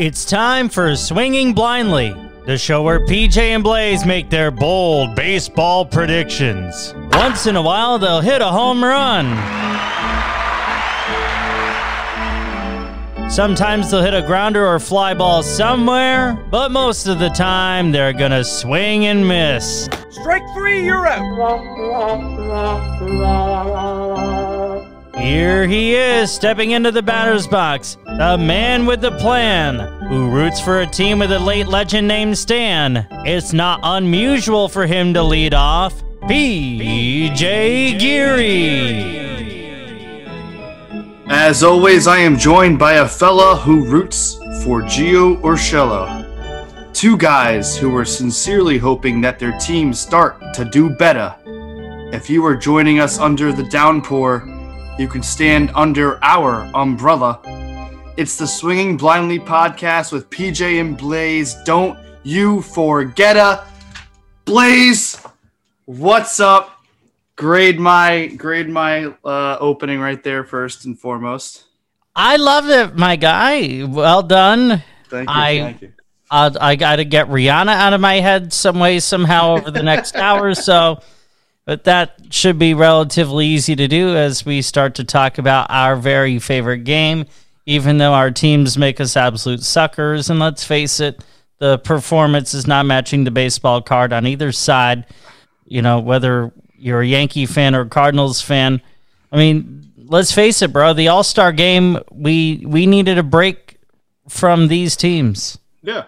It's time for Swinging Blindly, the show where PJ and Blaze make their bold baseball predictions. Once in a while, they'll hit a home run. Sometimes they'll hit a grounder or fly ball somewhere, but most of the time they're gonna swing and miss. Strike three, you're out. Here he is, stepping into the batter's box, the man with the plan, who roots for a team with a late legend named Stan. It's not unusual for him to lead off. PJ Geary. As always, I am joined by a fella who roots for Gio Urshela. Two guys who are sincerely hoping that their teams start to do better. If you are joining us under the downpour, you can stand under our umbrella. It's the Swinging Blindly podcast with PJ and Blaze. Don't you forget a Blaze. What's up? Grade my grade my uh, opening right there first and foremost. I love it, my guy. Well done. Thank you. I- thank you. Uh, I got to get Rihanna out of my head some way, somehow over the next hour or so. But that should be relatively easy to do as we start to talk about our very favorite game, even though our teams make us absolute suckers. And let's face it, the performance is not matching the baseball card on either side. You know, whether you're a Yankee fan or Cardinals fan. I mean, let's face it, bro. The All Star game, we we needed a break from these teams. Yeah.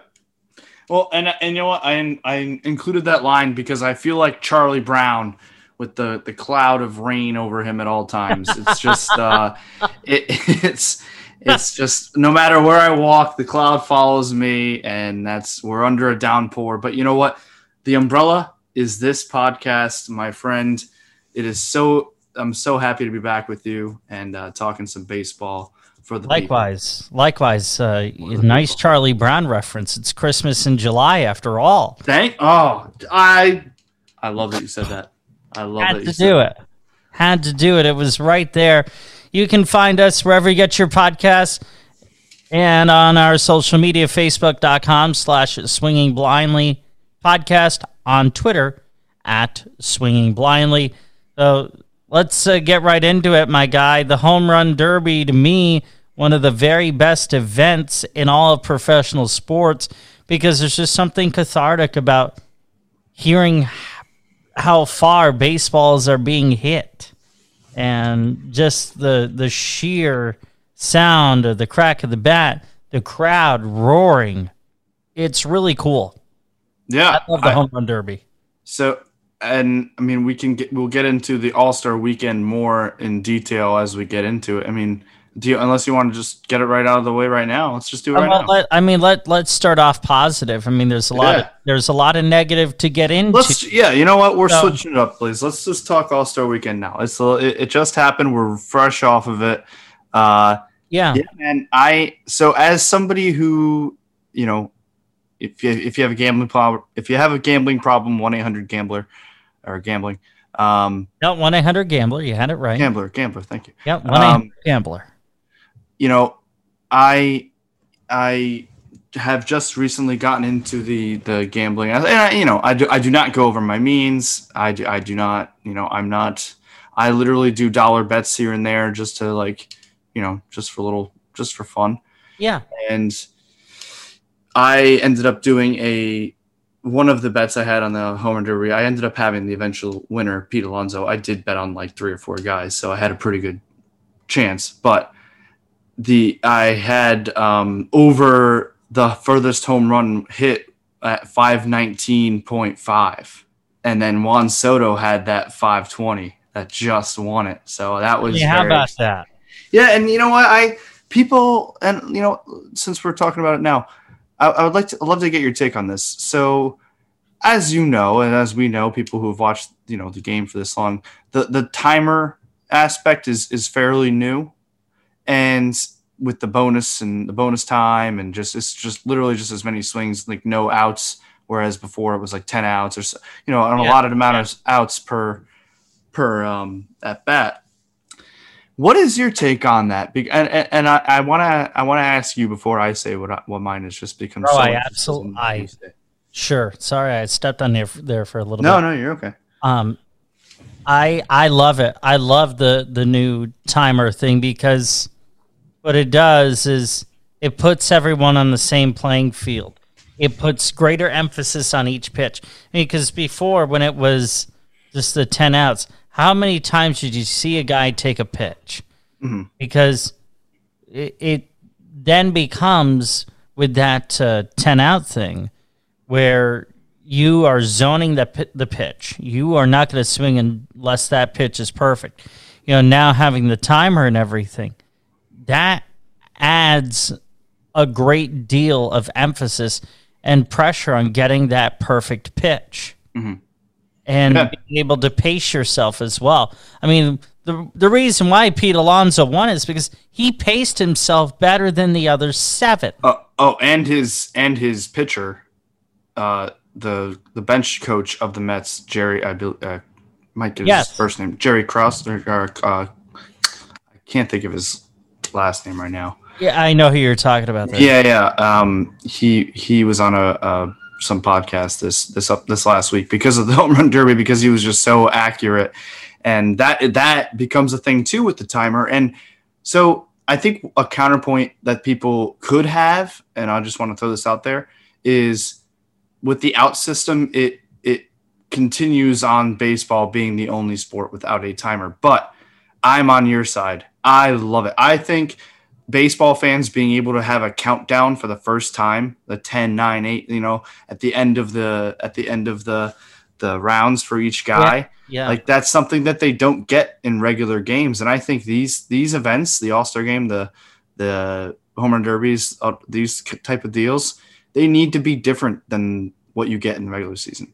Well, and and you know what? I I included that line because I feel like Charlie Brown with the the cloud of rain over him at all times. It's just uh, it, it's it's just no matter where I walk, the cloud follows me, and that's we're under a downpour. But you know what? The umbrella is this podcast, my friend. It is so I'm so happy to be back with you and uh, talking some baseball for the people. Likewise, likewise. Uh, nice Charlie Brown reference. It's Christmas in July, after all. Thank. Oh, I I love that you said that. I love that you to said do that. it. Had to do it. It was right there. You can find us wherever you get your podcasts and on our social media, facebook.com slash swinging blindly podcast on Twitter at swinging blindly. So let's uh, get right into it, my guy. The home run derby, to me, one of the very best events in all of professional sports because there's just something cathartic about hearing how far baseballs are being hit and just the the sheer sound of the crack of the bat, the crowd roaring. It's really cool. Yeah. I love the I- home run derby. so, and I mean, we can get we'll get into the All Star Weekend more in detail as we get into it. I mean, do you, unless you want to just get it right out of the way right now, let's just do it right Well, now. let- I mean, let let's start off positive. I mean, there's a lot of there's a lot of negative to get into. Let's yeah, you know what? We're So- switching it up, please. Let's just talk All Star Weekend now. It's a- it, it just happened. We're fresh off of it. Uh, yeah, Yeah, and I so as somebody who you know, if you if you have a gambling problem, if you have a gambling problem, one eight hundred gambler or gambling, um, no one eight hundred gambler. You had it right. gambler, gambler. Thank you. Yep, one eight Um, gambler. You know, I I have just recently gotten into the the gambling, and I, you know, I do I do not go over my means. I do I do not, you know, I'm not. I literally do dollar bets here and there just to like, you know, just for little, just for fun. Yeah, and I ended up doing a one of the bets I had on the home run derby. I ended up having the eventual winner, Pete Alonso. I did bet on like three or four guys, so I had a pretty good chance. But the I had um, over the furthest home run hit at five nineteen point five, and then Juan Soto had that five twenty that just won it. So that was yeah. How about that? yeah, and you know what? I people and you know since we're talking about it now, I, I would like to I'd love to get your take on this. So, as you know, and as we know, people who have watched you know the game for this long, the the timer aspect is is fairly new, and with the bonus and the bonus time and just it's just literally just as many swings like no outs whereas before it was like 10 outs or so, you know an Yeah, allotted amount of outs per per um at bat What is your take on that? Be- And and, and I want to I want to ask you before I say what I, what mine is, just because. Bro, I absolutely I- Sure. Sorry, I stepped on there there for a little No, bit. No no, you're okay. Um, I I love it. I love the the new timer thing because what it does is it puts everyone on the same playing field. It puts greater emphasis on each pitch because before when it was just the ten outs, how many times did you see a guy take a pitch? Because it, it then becomes with that uh, 10 out thing where you are zoning the, the pitch. You are not going to swing unless that pitch is perfect. You know, now having the timer and everything, that adds a great deal of emphasis and pressure on getting that perfect pitch and Yeah. being able to pace yourself as well. I mean, the the reason why Pete Alonso won is because he paced himself better than the other seven. Oh, oh, and his and his pitcher, uh, the the bench coach of the Mets, Jerry. I bel- uh, might get Yes. his first name, Jerry Cross. Or, or, uh, I can't think of his last name right now. Yeah, I know who you're talking about. There. Yeah, yeah. Um, he he was on a, uh some podcast this this up this last week because of the home run derby because he was just so accurate, and that that becomes a thing too with the timer. And so I think a counterpoint that people could have, and I just want to throw this out there, is with the out system. It it continues on baseball being the only sport without a timer, but I'm on your side. I love it. I think baseball fans being able to have a countdown for the first time, the 10, 9, 8, you know, at the end of the at the end of the the rounds for each guy. yeah. Like that's something that they don't get in regular games. And I think these these events, the All-Star game, the the home run derbies, uh, these type of deals, they need to be different than what you get in the regular season.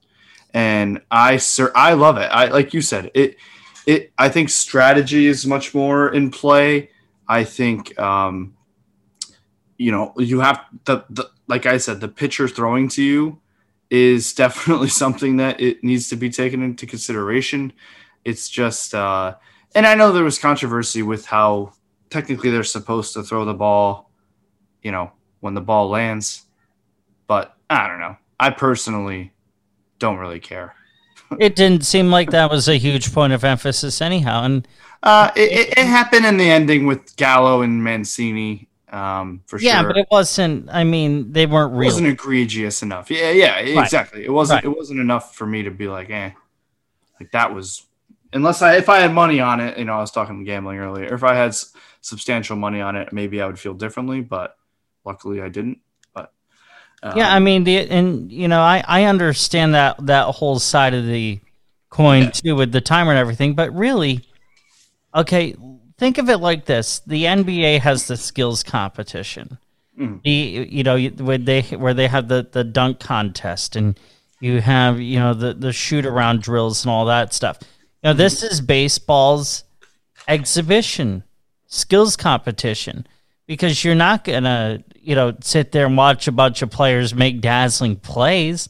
And I sir I love it. I like you said, it it I think strategy is much more in play. I think um you know, you have the, the like I said, the pitcher throwing to you is definitely something that it needs to be taken into consideration. It's just uh and I know there was controversy with how technically they're supposed to throw the ball, you know, when the ball lands, but I don't know. I personally don't really care. It didn't seem like that was a huge point of emphasis anyhow. And Uh, it, it, happened in the ending with Gallo and Mancini, um, for yeah, sure. Yeah, but it wasn't. I mean, they weren't real. It wasn't egregious enough. Yeah, yeah, exactly. It wasn't. Right. It wasn't enough for me to be like, eh, like that was. Unless I, if I had money on it, you know, I was talking gambling earlier. If I had s- substantial money on it, maybe I would feel differently. But luckily, I didn't. Um, Yeah, I mean, the, and you know, I I understand that that whole side of the coin Yeah. too with the timer and everything, but really, okay, think of it like this: the NBA has the skills competition. Mhm. The you know where they where they have the the dunk contest and you have you know the the shoot around drills and all that stuff. You know, this is baseball's exhibition skills competition because you're not gonna you know sit there and watch a bunch of players make dazzling plays.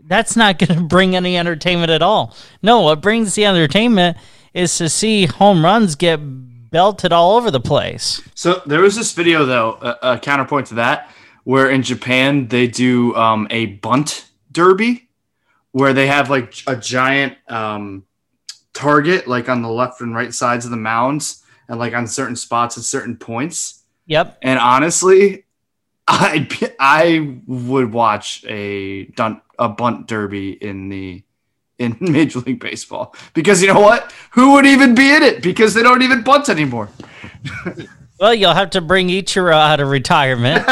That's not gonna bring any entertainment at all. No what brings the entertainment is to see home runs get belted all over the place. So there was this video though, a, a counterpoint to that, where in Japan they do um, a bunt derby, where they have like a giant um, target like on the left and right sides of the mounds, and like on certain spots at certain points. Yep And honestly, I I would watch a dun, a bunt derby in the in Major League Baseball because you know what? Who would even be in it? Because they don't even bunt anymore. well you'll have to bring ichiro out of retirement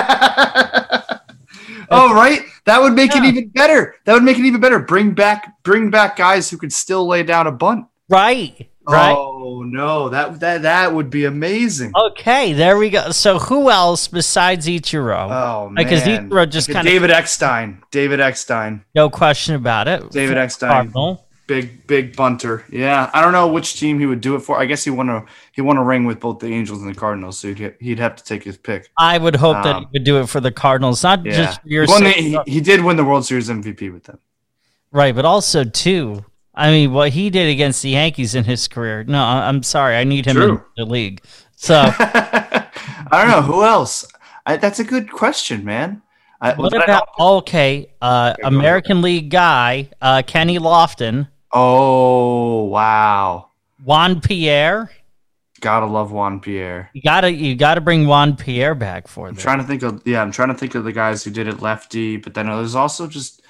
oh, right. That would make it even better. That would make it even better. Bring back bring back guys who could still lay down a bunt. right right Oh no, that that that would be amazing. okay there we go so who else besides ichiro Oh man. Because Ichiro just kinda- David Eckstein. David Eckstein. no question about it David Eckstein. Cardinal. Big big bunter. Yeah. I don't know which team he would do it for. I guess he won a he won a ring with both the Angels and the Cardinals, so he'd he'd have to take his pick. I would hope that he Um, would do it for the Cardinals, not Yeah. just for your He, the- he, he did win the World Series MVP with them. right, but also too I mean, what he did against the Yankees in his career. No, I'm sorry. I need him True. in the league. So, I don't know who else. I, that's a good question, man. I, what but I about okay, uh. American League guy, uh, Kenny Lofton, Oh wow! Juan Pierre? Gotta love Juan Pierre. You gotta, you gotta bring Juan Pierre back for I'm trying to think of yeah. I'm trying to think of the guys who did it lefty, but then there's also just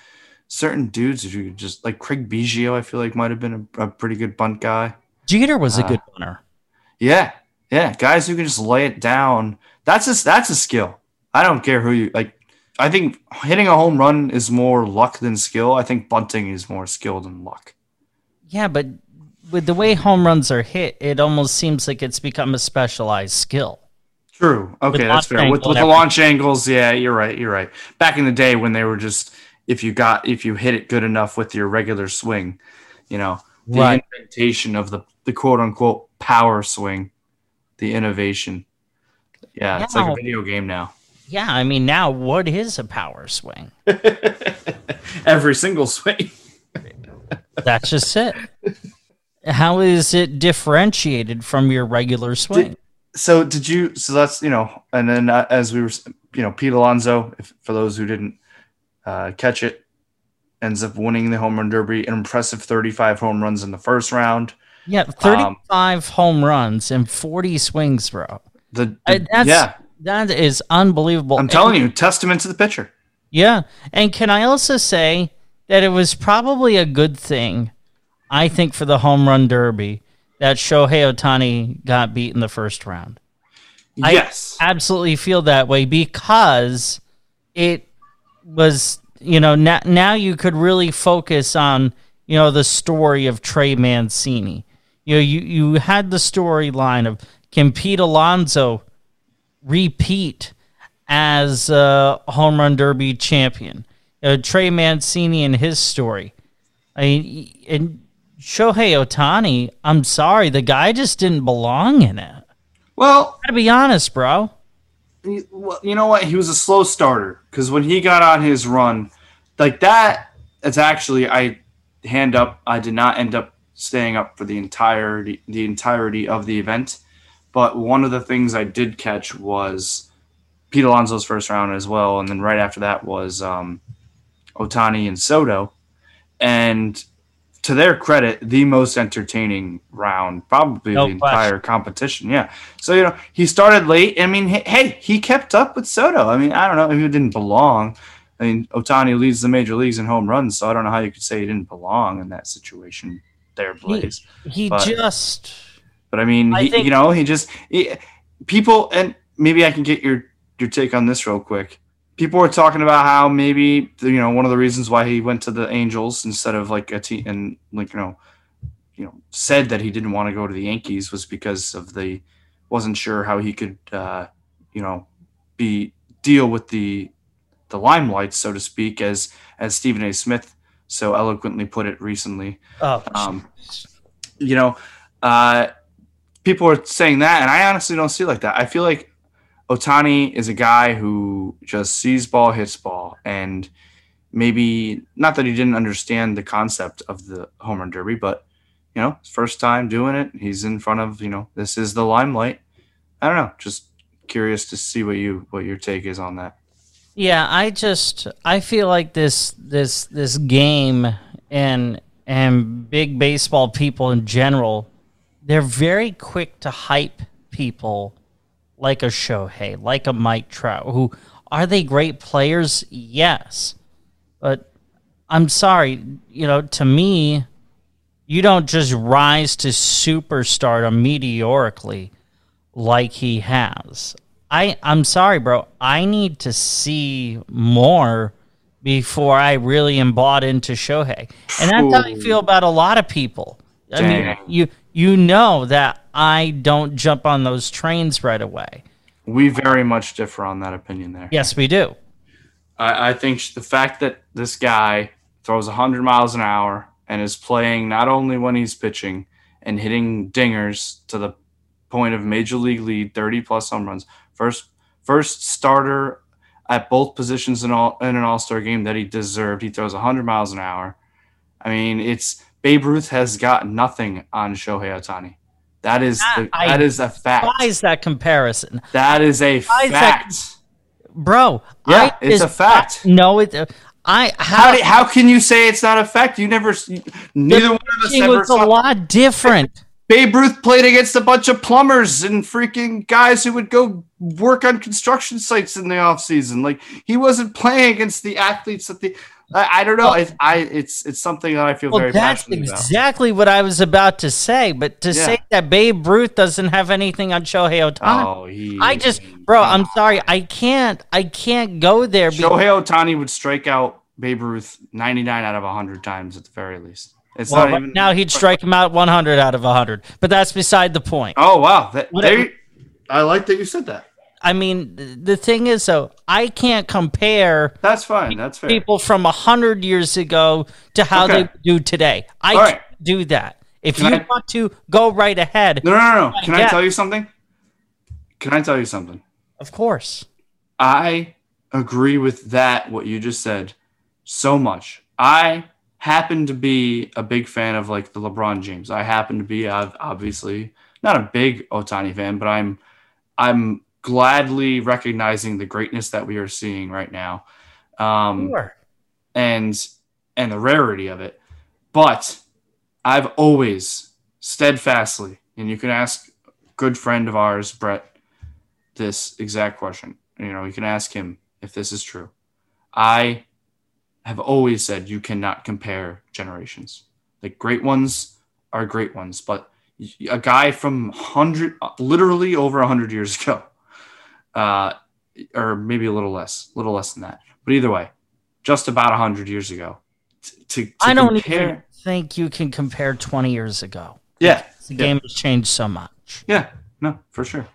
certain dudes who just like Craig Biggio. I feel like might have been a, a pretty good bunt guy. Jeter was a Uh, good bunter. Yeah, yeah, guys who can just lay it down. That's a that's a skill. I don't care who you like. I think hitting a home run is more luck than skill. I think bunting is more skill than luck. Yeah, but with the way home runs are hit, it almost seems like it's become a specialized skill. True. Okay, launch that's fair. With, with the launch angles, yeah, you're right. You're right. Back in the day when they were just if you got if you hit it good enough with your regular swing, you know, the Right. inventation of the the quote unquote power swing, the innovation. Yeah, it's like a video game now. Yeah, I mean, now what is a power swing? Every single swing. That's just it. How is it differentiated from your regular swing? So did you? So that's you know, and then uh, as we were, you know, Pete Alonso. If, for those who didn't uh, catch it, ends up winning the home run derby. An impressive 35 home runs in the first round. yeah, 35 home runs and 40 swings, bro. The, I- the- that's, yeah, That is unbelievable. I'm telling you, testament to the pitcher. Yeah. And can I also say that it was probably a good thing, I think, for the home run derby that Shohei Ohtani got beat in the first round? I- yes, absolutely feel that way because it was you know now, now you could really focus on you know the story of Trey Mancini. You know you you had the storyline of can Pete Alonso repeat as a home run derby champion? Uh, Trey Mancini and his story. I mean, and Shohei Ohtani. I'm sorry, the guy just didn't belong in it. well, Gotta be honest, bro. Well, you know what? He was a slow starter because when he got on his run, like that, it's actually I hand up. I did not end up staying up for the entirety the entirety of the event, but one of the things I did catch was Pete Alonso's first round as well, and then right after that was um, Ohtani and Soto, and to their credit, the most entertaining round, probably No the entire competition. Yeah. So you know he started late. I mean, hey, he kept up with Soto. I mean, I don't know he didn't belong. I mean, Ohtani leads the major leagues in home runs, so I don't know how you could say he didn't belong in that situation. There, Blaze. He But- just But I mean, I he, think- you know, he just he, people, and maybe I can get your your take on this real quick. People were talking about how maybe you know one of the reasons why he went to the Angels instead of like a team and like you know, you know, said that he didn't want to go to the Yankees was because of the wasn't sure how he could uh, you know be deal with the the limelight, so to speak, as as Stephen A. Smith so eloquently put it recently oh um, you know, uh, people are saying that, and I honestly don't see it like that. I feel like Ohtani is a guy who just sees ball, hits ball, and maybe not that he didn't understand the concept of the home run derby, but you know, first time doing it, he's in front of you know, this is the limelight. I don't know, just curious to see what you what your take is on that. yeah. I just I feel like this this this game and and big baseball people in general, they're very quick to hype people like a Shohei, like a Mike Trout. Who are they great players? Yes, but I'm sorry, you know, to me, you don't just rise to superstardom meteorically like he has. I I'm sorry, bro. I need to see more before I really am bought into Shohei. And that's how I feel about a lot of people. I mean, you you know that I don't jump on those trains right away. We very much differ on that opinion there. Yes, we do. I, I think the fact that this guy throws 100 miles an hour and is playing not only when he's pitching and hitting dingers to the point of major league lead, 30 plus home runs, first first starter at both positions in all in an All Star game that he deserved. He throws 100 miles an hour. I mean, it's Babe Ruth has got nothing on Shohei Ohtani. That is the, I- that is a fact. Why is that comparison, That is a is that- fact. bro? Yeah, I it's a fact. No, it. Uh, I How, how, do, how can you say it's not a fact? You never, neither one of us ever was a lot different. Babe Ruth played against a bunch of plumbers and freaking guys who would go work on construction sites in the off season. Like he wasn't playing against the athletes that the. I, I don't know. I, I it's it's something that I feel Well, very that's passionate about. exactly what I was about to say. But to Yeah. say that Babe Ruth doesn't have anything on Shohei Ohtani, Oh, he. I just, bro, I'm sorry, I can't, I can't go there. be- Shohei Ohtani would strike out Babe Ruth 99 out of 100 times at the very least. It's well, not right even now he'd strike him out 100 out of 100, but that's beside the point. Oh wow, that, they, I like that you said that. I mean, the thing is, though, I can't compare That's fine. That's fair. people from a 100 years ago to how Okay. they do today. I right. can't do that. If Can you I- want to go right ahead, No, no, no, no. Can I Yeah. tell you something? Can I tell you something? of course. I agree with that, what you just said, so much. I happen to be a big fan of like the LeBron James. I happen to be ob- obviously not a big Ohtani fan, but I'm I'm gladly recognizing the greatness that we are seeing right now. Um, Sure. and and the rarity of it. But I've always steadfastly, and you can ask a good friend of ours, Brett, this exact question. You know, you can ask him if this is true. I have always said you cannot compare generations. The great ones are great ones, but a guy from hundred, literally over hundred years ago, uh, or maybe a little less, a little less than that. But either way, just about hundred years ago. t- To, to I don't compare, even think you can compare 20 years ago. yeah, The Yeah. game has changed so much. Yeah, no, for sure.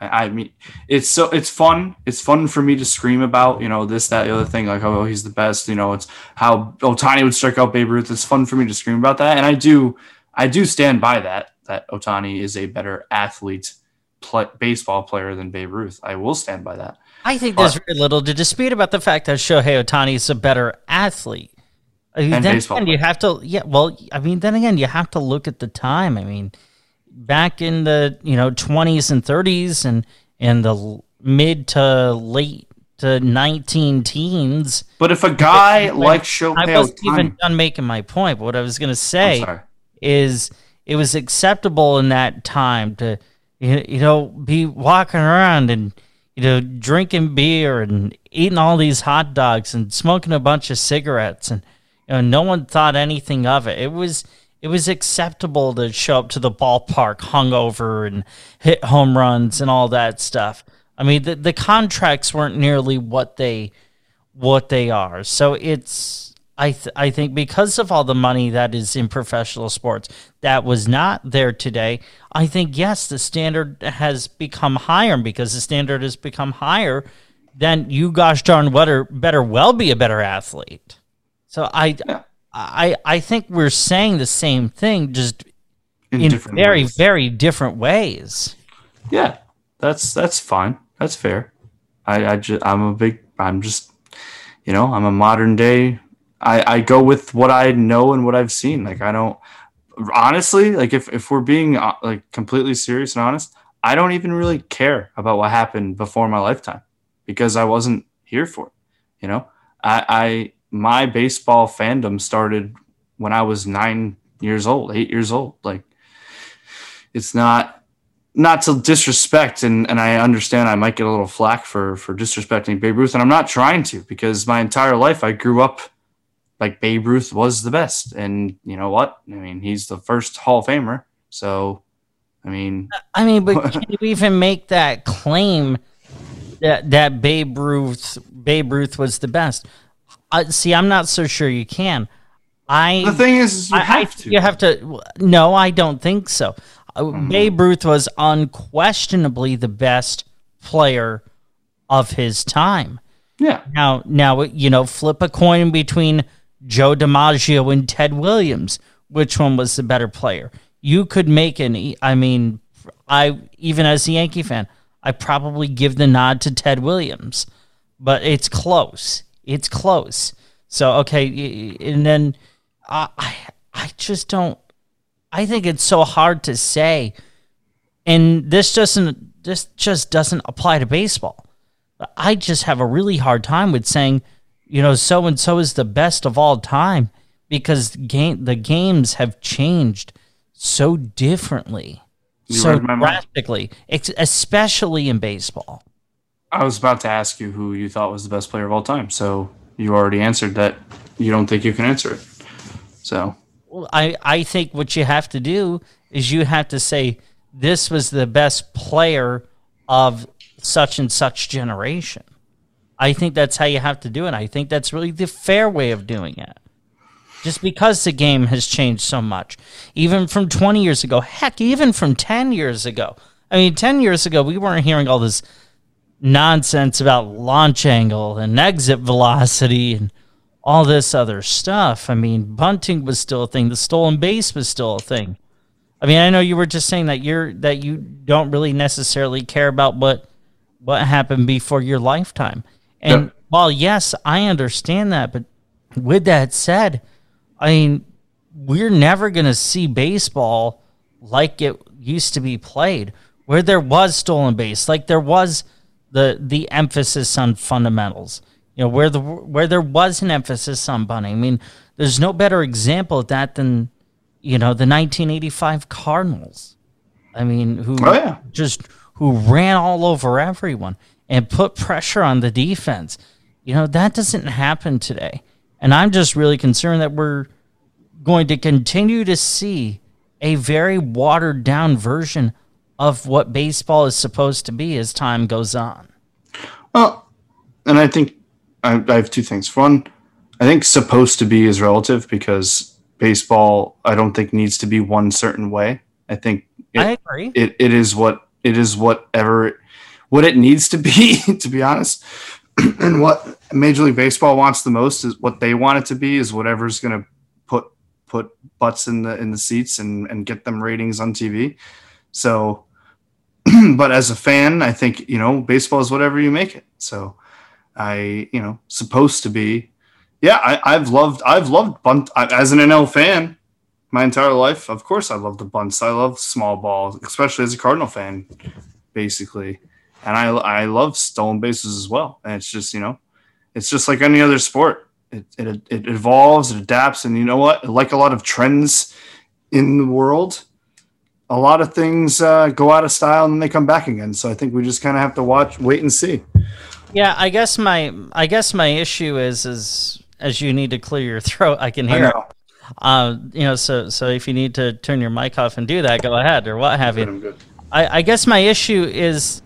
I, I mean, it's so it's fun. It's fun for me to scream about, you know, this, that, the other thing, like oh, he's the best. You know, it's how Ohtani would strike out Babe Ruth. It's fun for me to scream about that, and I do, I do stand by that. That Ohtani is a better athlete, pl- baseball player than Babe Ruth. I will stand by that. I think there's very little to dispute about the fact that Shohei Ohtani is a better athlete. I mean, And then baseball again, you have to, yeah. Well, I mean, then again, you have to look at the time. I mean, back in the you know 20s and 30s and and the mid to late to 19 teens. But if a guy When- like I Shohei wasn't Ohtani, even done making my point. But what I was going to say is it was acceptable in that time to you you know be walking around and you know drinking beer and eating all these hot dogs and smoking a bunch of cigarettes and you know no one thought anything of it it was it was acceptable to show up to the ballpark hungover and hit home runs and all that stuff i mean the, the contracts weren't nearly what they what they are. So it's I th- I think because of all the money that is in professional sports that was not there today. I think yes, the standard has become higher and because the standard has become higher. Then you, gosh darn, better better well be a better athlete. So I Yeah. I I think we're saying the same thing, just in, in very ways. very different ways. Yeah, that's that's fine. That's fair. I I just I'm a big I'm just you know I'm a modern day. I I go with what I know and what I've seen. Like I don't honestly like if if we're being uh, like completely serious and honest, I don't even really care about what happened before my lifetime because I wasn't here for it. You know, I I my baseball fandom started when I was nine years old, eight years old. Like it's not not to disrespect and, and I understand I might get a little flack for for disrespecting Babe Ruth and I'm not trying to because my entire life I grew up like Babe Ruth was the best and you know what I mean he's the first Hall of Famer so I mean I mean, but can you even make that claim that that Babe Ruth Babe Ruth was the best? Uh, see, I'm not so sure you can. I the thing is, is you I- I have think to You have to. No, I don't think so. Mm-hmm. Babe Ruth was unquestionably the best player of his time. yeah Now, now you know, flip a coin between Joe DiMaggio and Ted Williams. Which one was the better player? You could make an. I mean, I even as a Yankee fan, I probably give the nod to Ted Williams, but it's close. It's close. So okay, and then I, I I just don't. I think it's so hard to say, and this doesn't. This just doesn't apply to baseball. I just have a really hard time with saying, you know, so and so is the best of all time because game the games have changed so differently, You so drastically, ex- especially in baseball. I was about to ask you who you thought was the best player of all time, so you already answered that. You don't think you can answer it. So Well, I, I think what you have to do is you have to say this was the best player of such and such generation. I think that's how you have to do it. I think that's really the fair way of doing it. Just because the game has changed so much, even from 20 years ago, heck, even from 10 years ago. I mean, 10 years ago, we weren't hearing all this nonsense about launch angle and exit velocity and all this other stuff. I mean, bunting was still a thing. The stolen base was still a thing. I mean, I know you were just saying that you're that you don't really necessarily care about what what happened before your lifetime. And while yes, I understand that, but with that said, I mean, we're never going to see baseball like it used to be played, where there was stolen base, like there was the the emphasis on fundamentals. You know, where the where there was an emphasis on bunting. I mean, there's no better example of that than you know the 1985 Cardinals. I mean, who Oh, yeah. just who ran all over everyone and put pressure on the defense. You know, that doesn't happen today. And I'm just really concerned that we're going to continue to see a very watered down version of what baseball is supposed to be as time goes on. Well, and I think I, I have two things. One, I think supposed to be is relative because baseball, I don't think needs to be one certain way. I think it, I agree. it, it is what it is whatever what it needs to be, to be honest. and what Major League Baseball wants the most is what they want it to be is whatever's gonna put put butts in the in the seats and, and get them ratings on TV. So but as a fan, I think, you know, baseball is whatever you make it. So I, you know, supposed to be. Yeah, I, I've loved I've loved bunt as an NL fan my entire life. Of course I love the bunts. I love small balls, especially as a Cardinal fan, basically. And I I love stolen bases as well. And it's just, you know, it's just like any other sport. It, it, it evolves, it adapts, and you know what? Like a lot of trends in the world, a lot of things uh, go out of style and then they come back again. So I think we just kind of have to watch, wait and see. Yeah, I guess my I guess my issue is is as you need to clear your throat, I can I hear. know. Uh, you know, so so if you need to turn your mic off and do that, go ahead or what have you. Good. I, I guess my issue is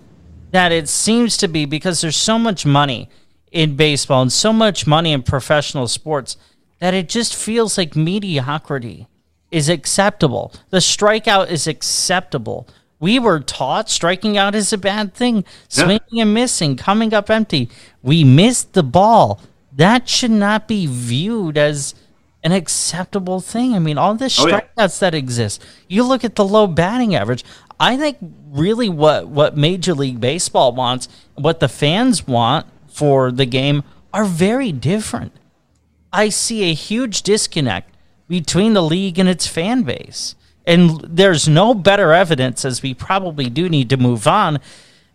that it seems to be because there's so much money in baseball and so much money in professional sports that it just feels like mediocrity is acceptable. The strikeout is acceptable. We were taught striking out is a bad thing, swinging and missing, coming up empty. We missed the ball. That should not be viewed as an acceptable thing. I mean, all the Oh, yeah. strikeouts that exist. You look at the low batting average. I think really what what Major League Baseball wants, what the fans want for the game are very different. I see a huge disconnect between the league and its fan base. And there's no better evidence, as we probably do need to move on.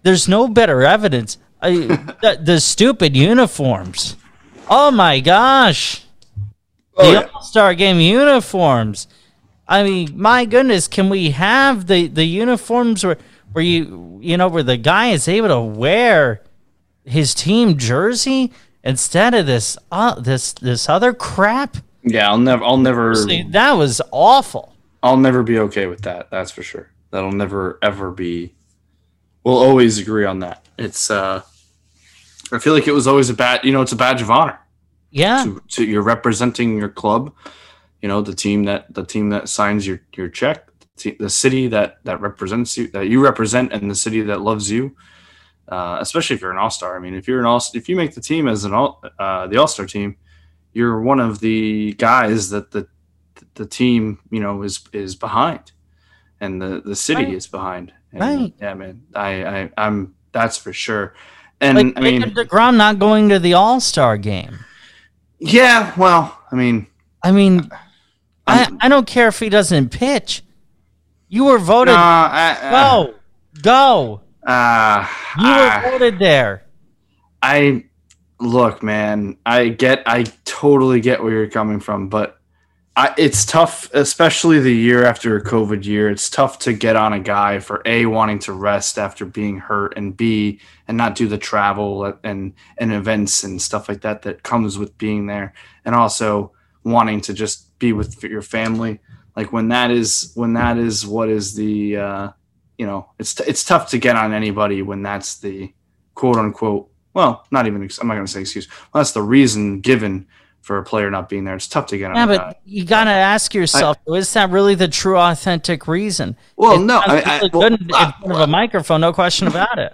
There's no better evidence. I, the, the stupid uniforms. Oh my gosh. Oh, the yeah. All Star Game uniforms. I mean, my goodness, can we have the, the uniforms where, where you you know where the guy is able to wear his team jersey instead of this uh, this this other crap? Yeah, I'll never, I'll never, See, that was awful. I'll never be okay with that. That's for sure. That'll never ever be. We'll always agree on that. It's. uh I feel like it was always a bad. You know, it's a badge of honor. Yeah, to, to you're representing your club you know the team that the team that signs your your check the, the city that that represents you that you represent and the city that loves you uh, especially if you're an all-star i mean if you're an all if you make the team as an all uh, the all-star team you're one of the guys that the the team you know is is behind and the the city Right. is behind and, Right. yeah man I, I i'm that's for sure and like i mean Jacob deGrom not going to the All Star game. Yeah well i mean I mean, I, I'm- I don't care if he doesn't pitch. You were Uh, voted. I, I, go, go. Uh, You I- were voted there. I look, man. I get, I totally get where you're coming from, but I, it's tough, especially the year after a COVID year. It's tough to get on a guy for a wanting to rest after being hurt, and b and not do the travel and and events and stuff like that that comes with being there, and also wanting to just be with your family. Like when that is when that is what is the uh, you know it's it's tough to get on anybody when that's the quote unquote well not even I'm not going to say excuse well, that's the reason given for a player not being there it's tough to get on Yeah, but guy. you gotta ask yourself: Is that really the true, authentic reason? well It no I, I, really well, good in uh, front of a microphone, no question about it.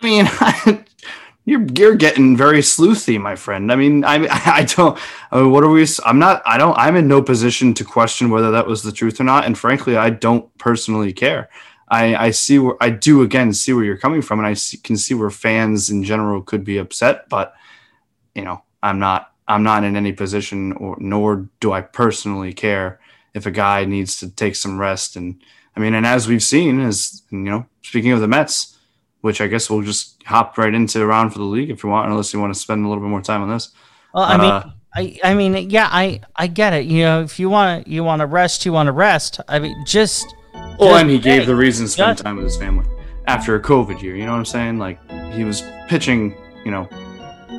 I mean, you're you're getting very sleuthy, my friend. I mean, I I don't. I mean, what are we? I'm not. I don't. I'm in no position to question whether that was the truth or not. And frankly, I don't personally care. I I see where I do again see where you're coming from, and I see, can see where fans in general could be upset. But you know, I'm not. I'm not in any position, or nor do I personally care if a guy needs to take some rest. And I mean, and as we've seen, as you know, speaking of the Mets which I guess we'll just hop right into around for the league if you want, unless you want to spend a little bit more time on this. Well, I mean, uh, I, I mean, yeah, I, I get it. You know, if you want to, you want to rest, you want to rest. I mean, just. Well, and he gave hey, the reason to spend time with his family after a COVID year. You know what I'm saying? Like he was pitching, you know,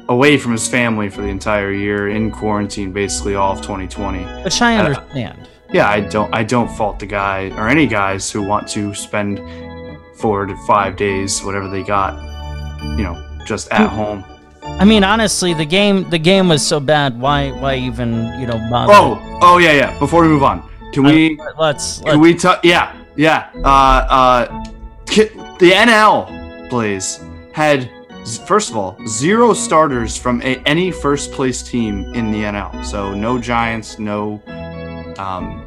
away from his family for the entire year in quarantine, basically all of 2020. Which I uh, understand. Yeah, I don't, I don't fault the guy or any guys who want to spend four to five days, whatever they got, you know, just at home. I mean, honestly, the game, the game was so bad. Why, why even, you know, bother? Oh, oh yeah, yeah. Before we move on, can we? let's, let's Can we talk? Yeah, yeah. Uh, uh, the NL Blaze had first of all zero starters from a, any first place team in the NL. So no Giants, no um,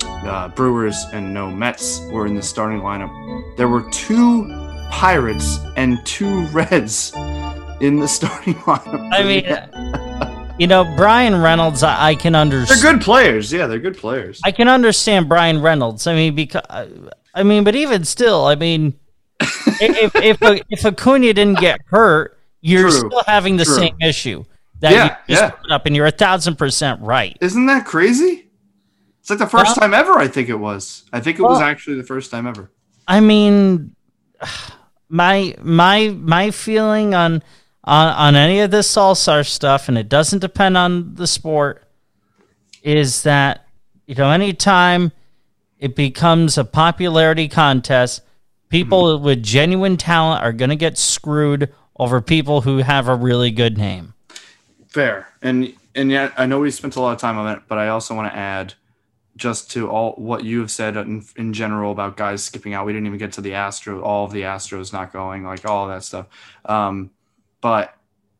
uh, Brewers, and no Mets were in the starting lineup. There were two Pirates and two Reds in the starting lineup. I mean, you know, Bryan Reynolds, I, I can understand. they're good players. Yeah, they're good players. I can understand Bryan Reynolds. I mean, because I mean, but even still, I mean, if if if Acuna didn't get hurt, you're True, still having the true. same issue that Yeah, you just yeah. up, and you're a thousand percent right. Isn't that crazy? It's like the first Well- time ever. I think it was. I think it was actually the first time ever. I mean, my my my feeling on on on any of this All Star stuff, and it doesn't depend on the sport, is that you know anytime it becomes a popularity contest, people with genuine talent are going to get screwed over people who have a really good name. Fair. And and yet I know we spent a lot of time on it, but I also want to add just to all what you have said in, in general about guys skipping out. We didn't even get to the Astro, all of the Astros not going, like all that stuff. Um, but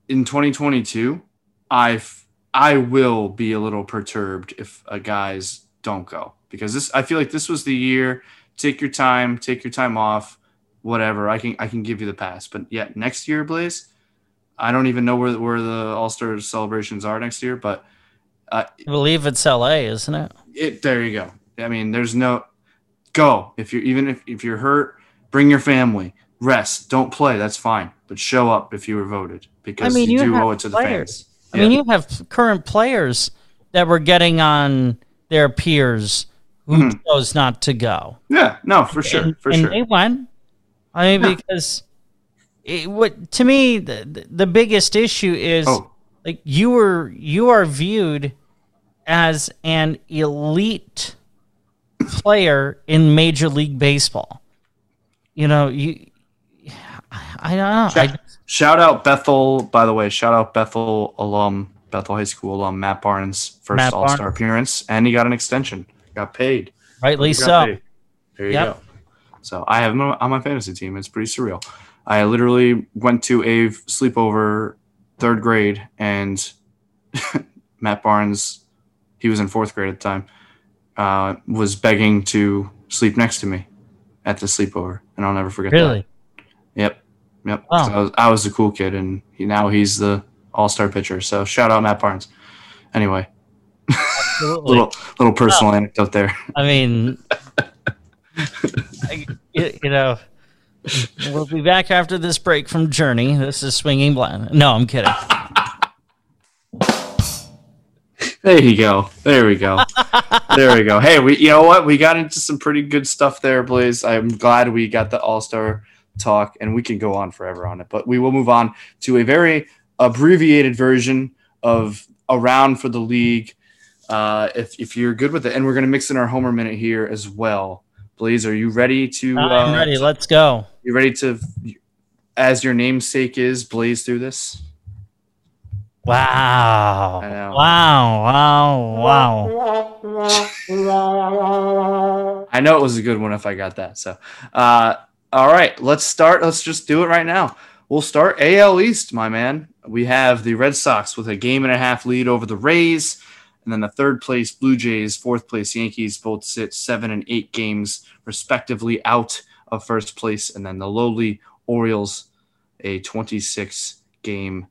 in 2022, I I will be a little perturbed if uh, guys don't go because this I feel like this was the year. Take your time, take your time off, whatever. I can I can give you the pass, but yet next year, Blaze, I don't even know where where the All Star celebrations are next year, but uh, I believe it's L.A., isn't it? it there you go. I mean, there's no go if you're even if, if you're hurt, bring your family, rest, don't play, that's fine, but show up if you were voted because I mean, you, you do owe it to the players. fans. I mean, you have current players that were getting on their peers who Mhm. chose not to go. Yeah, no, for sure, and, for and sure. they went. I mean, Yeah. because it, what to me the, the- biggest issue is Oh, like you were you are viewed as an elite player in Major League Baseball. You know, you. I don't know. I, shout out Bethel, by the way, shout out Bethel alum, Bethel High School alum Matt Barnes, first All Star appearance, and he got an extension, got paid. rightly got so. paid. There you Yep. go. So I have him on my fantasy team. It's pretty surreal. I literally went to a sleepover third grade, and Matt Barnes, he was in fourth grade at the time, uh, was begging to sleep next to me at the sleepover, and I'll never forget that. Really? Yep. Yep. Wow. So I, was, I was the cool kid, and he, now he's the all star pitcher. So shout out Matt Barnes. Anyway, absolutely. Little little personal anecdote there. I mean, I, you you know, we'll be back after this break from Journey. This is Swinging Blind. No, I'm kidding. There you go. There we go. there we go. Hey, we you know what? We got into some pretty good stuff there, Blaze. I'm glad we got the All Star talk, and we can go on forever on it. But we will move on to a very abbreviated version of around for the league. Uh, if if you're good with it, and we're gonna mix in our Homer minute here as well. Blaze, are you ready to? I'm uh, ready. Let's go. You ready to, as your namesake is, blaze through this? Wow. Wow. Wow. Wow. I know it was a good one if I got that. So, uh, all right, let's start. Let's just do it right now. We'll start AL East, my man. We have the Red Sox with a game and a half lead over the Rays, and then the third place Blue Jays, fourth place Yankees, both sit seven and eight games respectively out of first place, and then the lowly Orioles, a 26 game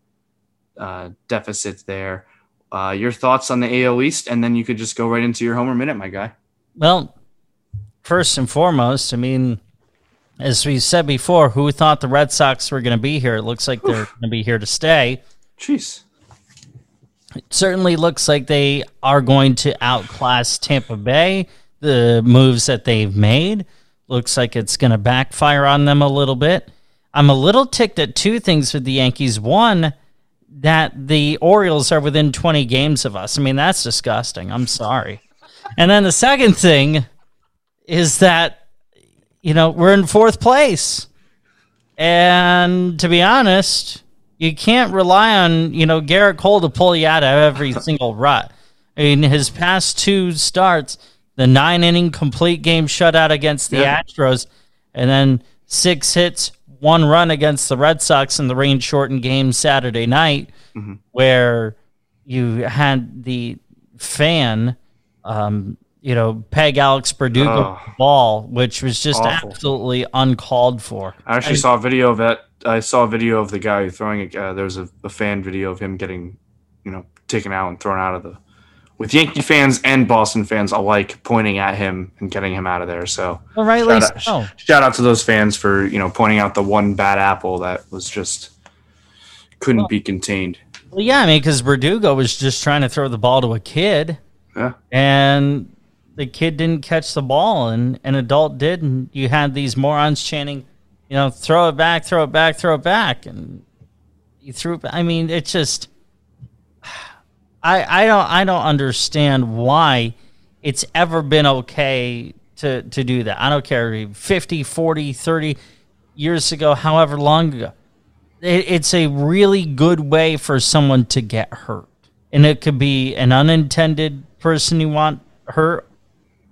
uh, deficit there. Uh, your thoughts on the AL East, and then you could just go right into your Homer minute, my guy. Well, first and foremost, I mean, as we said before, who thought the Red Sox were going to be here? It looks like they're going to be here to stay. Jeez. It certainly looks like they are going to outclass Tampa Bay. The moves that they've made looks like it's going to backfire on them a little bit. I'm a little ticked at two things with the Yankees. One, that the Orioles are within 20 games of us. I mean, that's disgusting. I'm sorry. And then the second thing is that, you know, we're in fourth place. And to be honest, you can't rely on, you know, Gerrit Cole to pull you out of every single rut. I mean, his past two starts, the nine inning complete game shutout against the Yeah. Astros, and then six hits, one run against the Red Sox in the rain shortened game Saturday night, Mhm. where you had the fan, um, you know, peg Alex Verdugo Oh. ball, which was just Awful. absolutely uncalled for. I actually saw a video of that. I saw a video of the guy throwing it. Uh, there was a, a fan video of him getting, you know, taken out and thrown out of the, with Yankee fans and Boston fans alike pointing at him and getting him out of there. So Well, rightly shout out, so. shout out to those fans for you know pointing out the one bad apple that was just couldn't Well- be contained. Well, yeah, I mean, because Verdugo was just trying to throw the ball to a kid, Yeah, and the kid didn't catch the ball, and an adult did, and you had these morons chanting, you know, throw it back, throw it back, throw it back, and you threw it. I mean, it's just, I I don't I don't understand why it's ever been okay to to do that. I don't care 50, 40, 30 years ago, however long ago it, it's a really good way for someone to get hurt. And it could be an unintended person you want hurt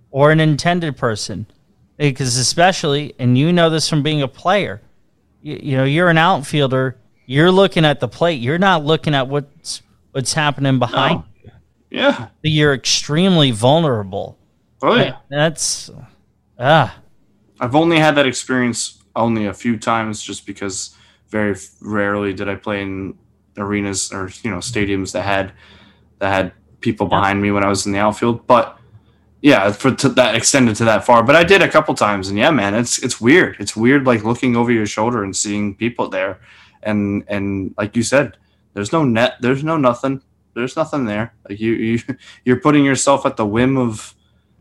or an intended person. Because, especially, and you know this from being a player, you, you know, you're an outfielder, you're looking at the plate, you're not looking at what's what's happening behind No. yeah, you. You're extremely vulnerable. oh yeah. That's, ah, I've only had that experience only a few times, just because very rarely did I play in arenas or you know stadiums that had that had people Yeah. behind me when I was in the outfield. But yeah, for to that extended to that far. But I did a couple times, and yeah, man, it's it's weird. It's weird, like looking over your shoulder and seeing people there, and and like you said, there's no net, there's no nothing, there's nothing there. Like you you you're putting yourself at the whim of.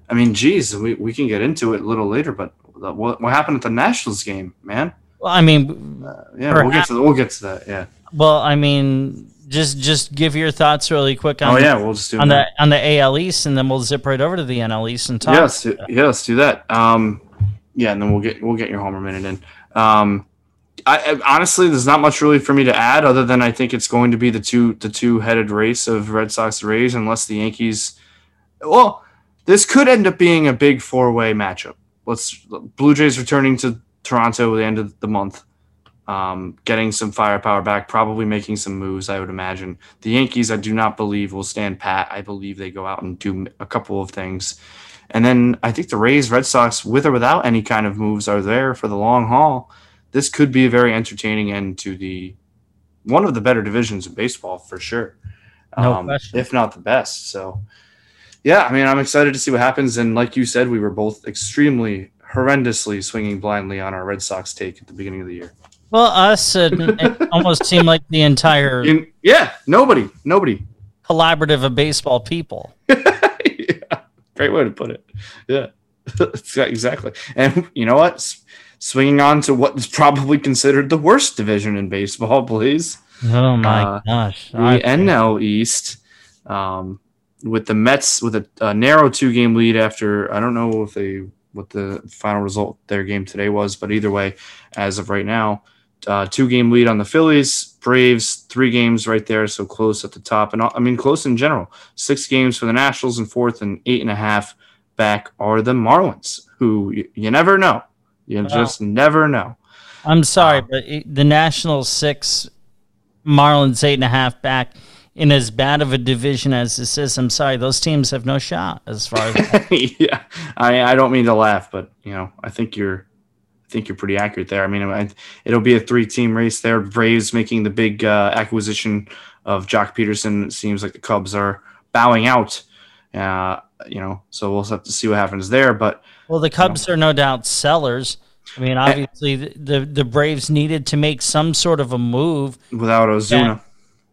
I mean, geez, we, we can get into it a little later, but what, what happened at the Nationals game, man? well, I mean, Uh, yeah, we'll get to the, we'll get to that. Yeah. well, I mean, just just give your thoughts really quick on Oh yeah, we'll just do on that. the on the AL East, and then we'll zip right over to the NL East and talk. Yeah, let's do, yeah, let's do that. Um, yeah, and then we'll get we'll get your homer minute in. Um, I, I honestly, there's not much really for me to add other than I think it's going to be the two the two headed race of Red Sox Rays unless the Yankees. Well, this could end up being a big four way matchup. Let's Blue Jays returning to Toronto at the end of the month. Um, getting some firepower back, probably making some moves. I would imagine the Yankees. I do not believe will stand pat. I believe they go out and do a couple of things, and then I think the Rays, Red Sox, with or without any kind of moves, are there for the long haul. This could be a very entertaining end to the one of the better divisions in baseball for sure, No um, if not the best. So, yeah, I mean, I'm excited to see what happens. And like you said, we were both extremely horrendously swinging blindly on our Red Sox take at the beginning of the year. Well, us and it almost seemed like the entire In, yeah, nobody, nobody. collaborative of baseball people. yeah, great way to put it. Yeah, exactly. And you know what? S- Swinging on to what is probably considered the worst division in baseball, please. Oh my Uh, gosh! The I- NL East, um, with the Mets with a, a narrow two-game lead after I don't know if they what the final result their game today was, but either way, as of right now, uh, two-game lead on the Phillies, Braves, three games right there, so close at the top, and I mean close in general. Six games for the Nationals in fourth, and eight and a half back are the Marlins, who you, you never know, you Wow. just never know. I'm sorry, Um, but it, the Nationals six, Marlins eight and a half back in as bad of a division as this is. I'm sorry, those teams have no shot as far as yeah, I I don't mean to laugh, but you know, I think you're think you're pretty accurate there. I mean, I, it'll be a three-team race there. Braves making the big uh, acquisition of Joc Pederson. It seems like the Cubs are bowing out. Uh, you know, so we'll have to see what happens there. But well, the Cubs are no doubt sellers. I Eh. mean, obviously, the, the the Braves needed to make some sort of a move without Ozuna,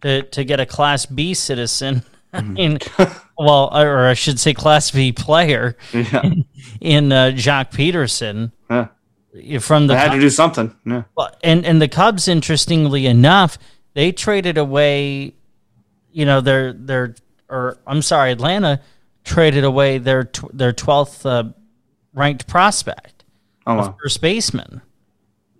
to to get a Class B citizen. I Mm-hmm. mean, well, or I should say, Class B player yeah, in uh, Joc Pederson. From the they had to do something. Yeah, Well, and and the Cubs, interestingly enough, they traded away, you know, their their or I'm sorry, Atlanta traded away their tw- their twelfth uh, ranked prospect, oh wow. first baseman.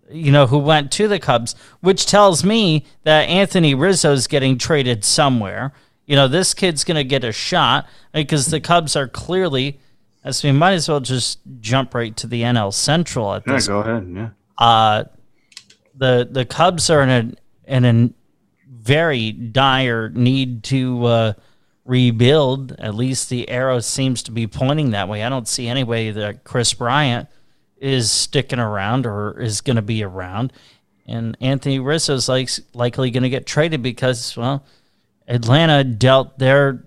You know who went to the Cubs, which tells me that Anthony Rizzo's getting traded somewhere. You know, this kid's gonna get a shot because the Cubs are clearly. As we might as well just jump right to the NL Central at Yeah, this go ahead. Yeah, uh, the the Cubs are in a in a very dire need to uh, rebuild. At least the arrow seems to be pointing that way. I don't see any way that Kris Bryant is sticking around or is going to be around, and Anthony Rizzo's like likely going to get traded because well, Atlanta dealt their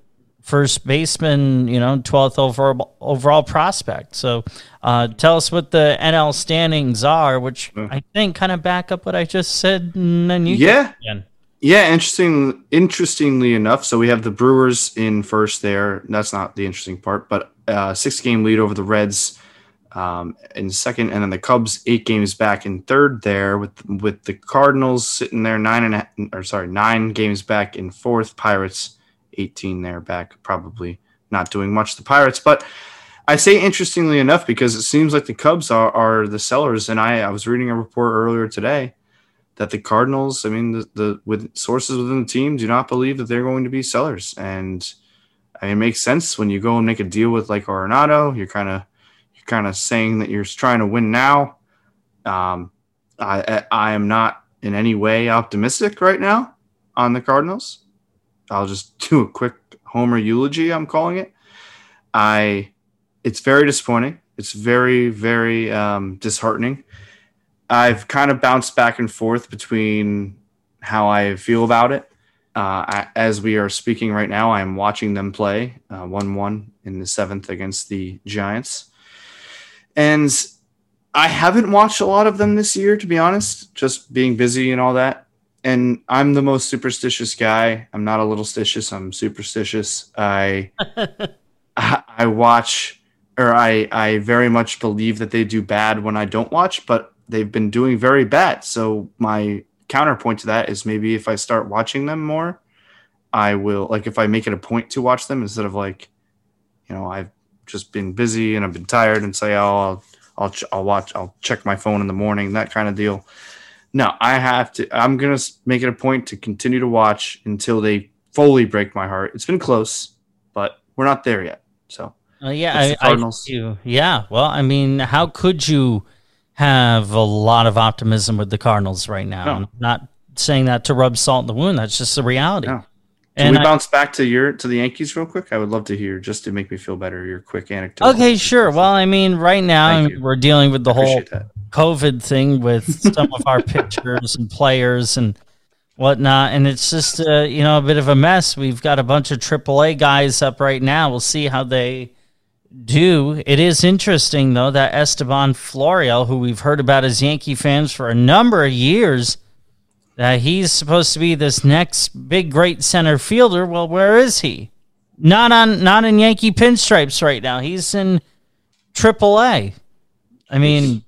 first baseman, you know, 12th overall, overall prospect. So uh, tell us what the NL standings are, which I think kind of back up what I just said. And then you Yeah. can- Yeah, interesting. Interestingly enough, so we have the Brewers in first there. That's not the interesting part, but uh, six game lead over the Reds um, in second, and then the Cubs eight games back in third there, with with the Cardinals sitting there nine and a, or sorry nine games back in fourth. Pirates eighteen there back, probably not doing much. The Pirates, but I say interestingly enough because it seems like the Cubs are, are the sellers, and I, I was reading a report earlier today that the Cardinals, I mean, the, the with sources within the team do not believe that they're going to be sellers, and I mean, it makes sense when you go and make a deal with like Arenado. You're kind of you're kind of saying that you're trying to win now. Um, I I am not in any way optimistic right now on the Cardinals. I'll just do a quick Homer eulogy. I'm calling it. I it's very disappointing. It's very very um, disheartening. I've kind of bounced back and forth between how I feel about it. Uh, I, as we are speaking right now, I am watching them play uh, 1 1 in the seventh against the Giants. And I haven't watched a lot of them this year, to be honest, just being busy and all that. And I'm the most superstitious guy. I'm not a little stitious, I'm superstitious. I, I, I watch or I, I very much believe that they do bad when I don't watch, but they've been doing very bad. So my counterpoint to that is maybe if I start watching them more, I will like if I make it a point to watch them instead of like, you know, I've just been busy and I've been tired and say, oh, I'll I'll, ch- I'll watch, I'll check my phone in the morning, that kind of deal. No, I have to. I'm gonna make it a point to continue to watch until they fully break my heart. It's been close, but we're not there yet. So Uh, yeah, I, I do. Yeah, well, I mean, how could you have a lot of optimism with the Cardinals right now? No. I'm not saying that to rub salt in the wound. That's just the reality. No. Can And we I- bounce back to your to the Yankees real quick? I would love to hear just to make me feel better. Your quick anecdote. okay, sure. Well, I mean, right now I mean, we're dealing with the whole that. COVID thing with some of our pitchers and players, and whatnot, and it's just uh, you know a bit of a mess. We've got a bunch of AAA guys up right now. We'll see how they do. It is interesting though that Estevan Florial, who we've heard about as Yankee fans for a number of years, that he's supposed to be this next big great center fielder. Well, where is he? Not on not in Yankee pinstripes right now. He's in AAA. I mean,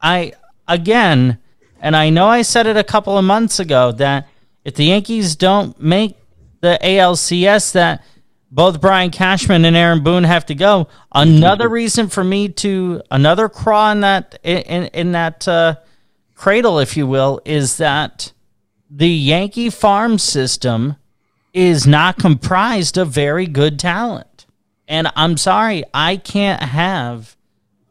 I again, and I know I said it a couple of months ago that if the Yankees don't make the ALCS, that both Brian Cashman and Aaron Boone have to go. Another reason for me to another craw in that in in that uh, cradle, if you will, is that the Yankee farm system is not comprised of very good talent. And I'm sorry, I can't have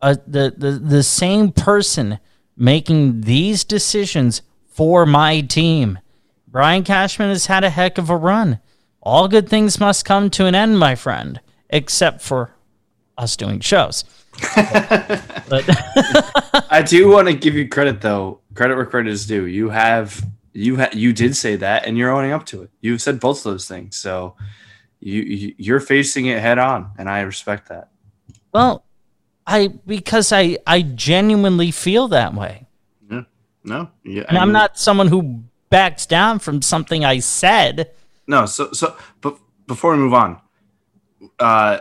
a, the, the the same person making these decisions for my team. Brian Cashman has had a heck of a run. All good things must come to an end, my friend, except for us doing shows. but I do want to give you credit though. Credit where credit is due. You have you ha- you did say that, and you're owning up to it. You've said both those things, so you, you you're facing it head on, and I respect that. well, I because I I genuinely feel that way. Yeah. No. Yeah. And I'm not someone who backs down from something I said. No. So so but before we move on, uh,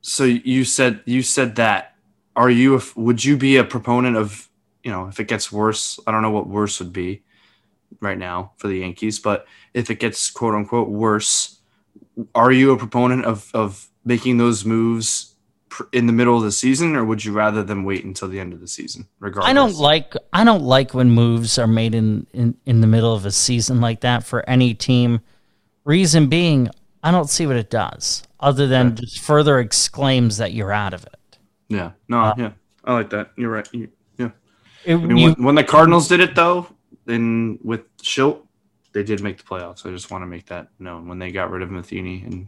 so you said you said that. Are you? Would you be a proponent of you know if it gets worse? I don't know what worse would be right now for the Yankees, but if it gets quote unquote worse, are you a proponent of of making those moves pr- in the middle of the season, or would you rather them wait until the end of the season? Regardless, I don't like I don't like when moves are made in, in in the middle of a season like that for any team. Reason being, I don't see what it does other than just further exclaims that you're out of it. Yeah. No. Uh, yeah. I like that. You're right. You, yeah. It- I mean, you- when, when the Cardinals did it though, then with Shildt, they did make the playoffs. I just want to make that known when they got rid of Matheny and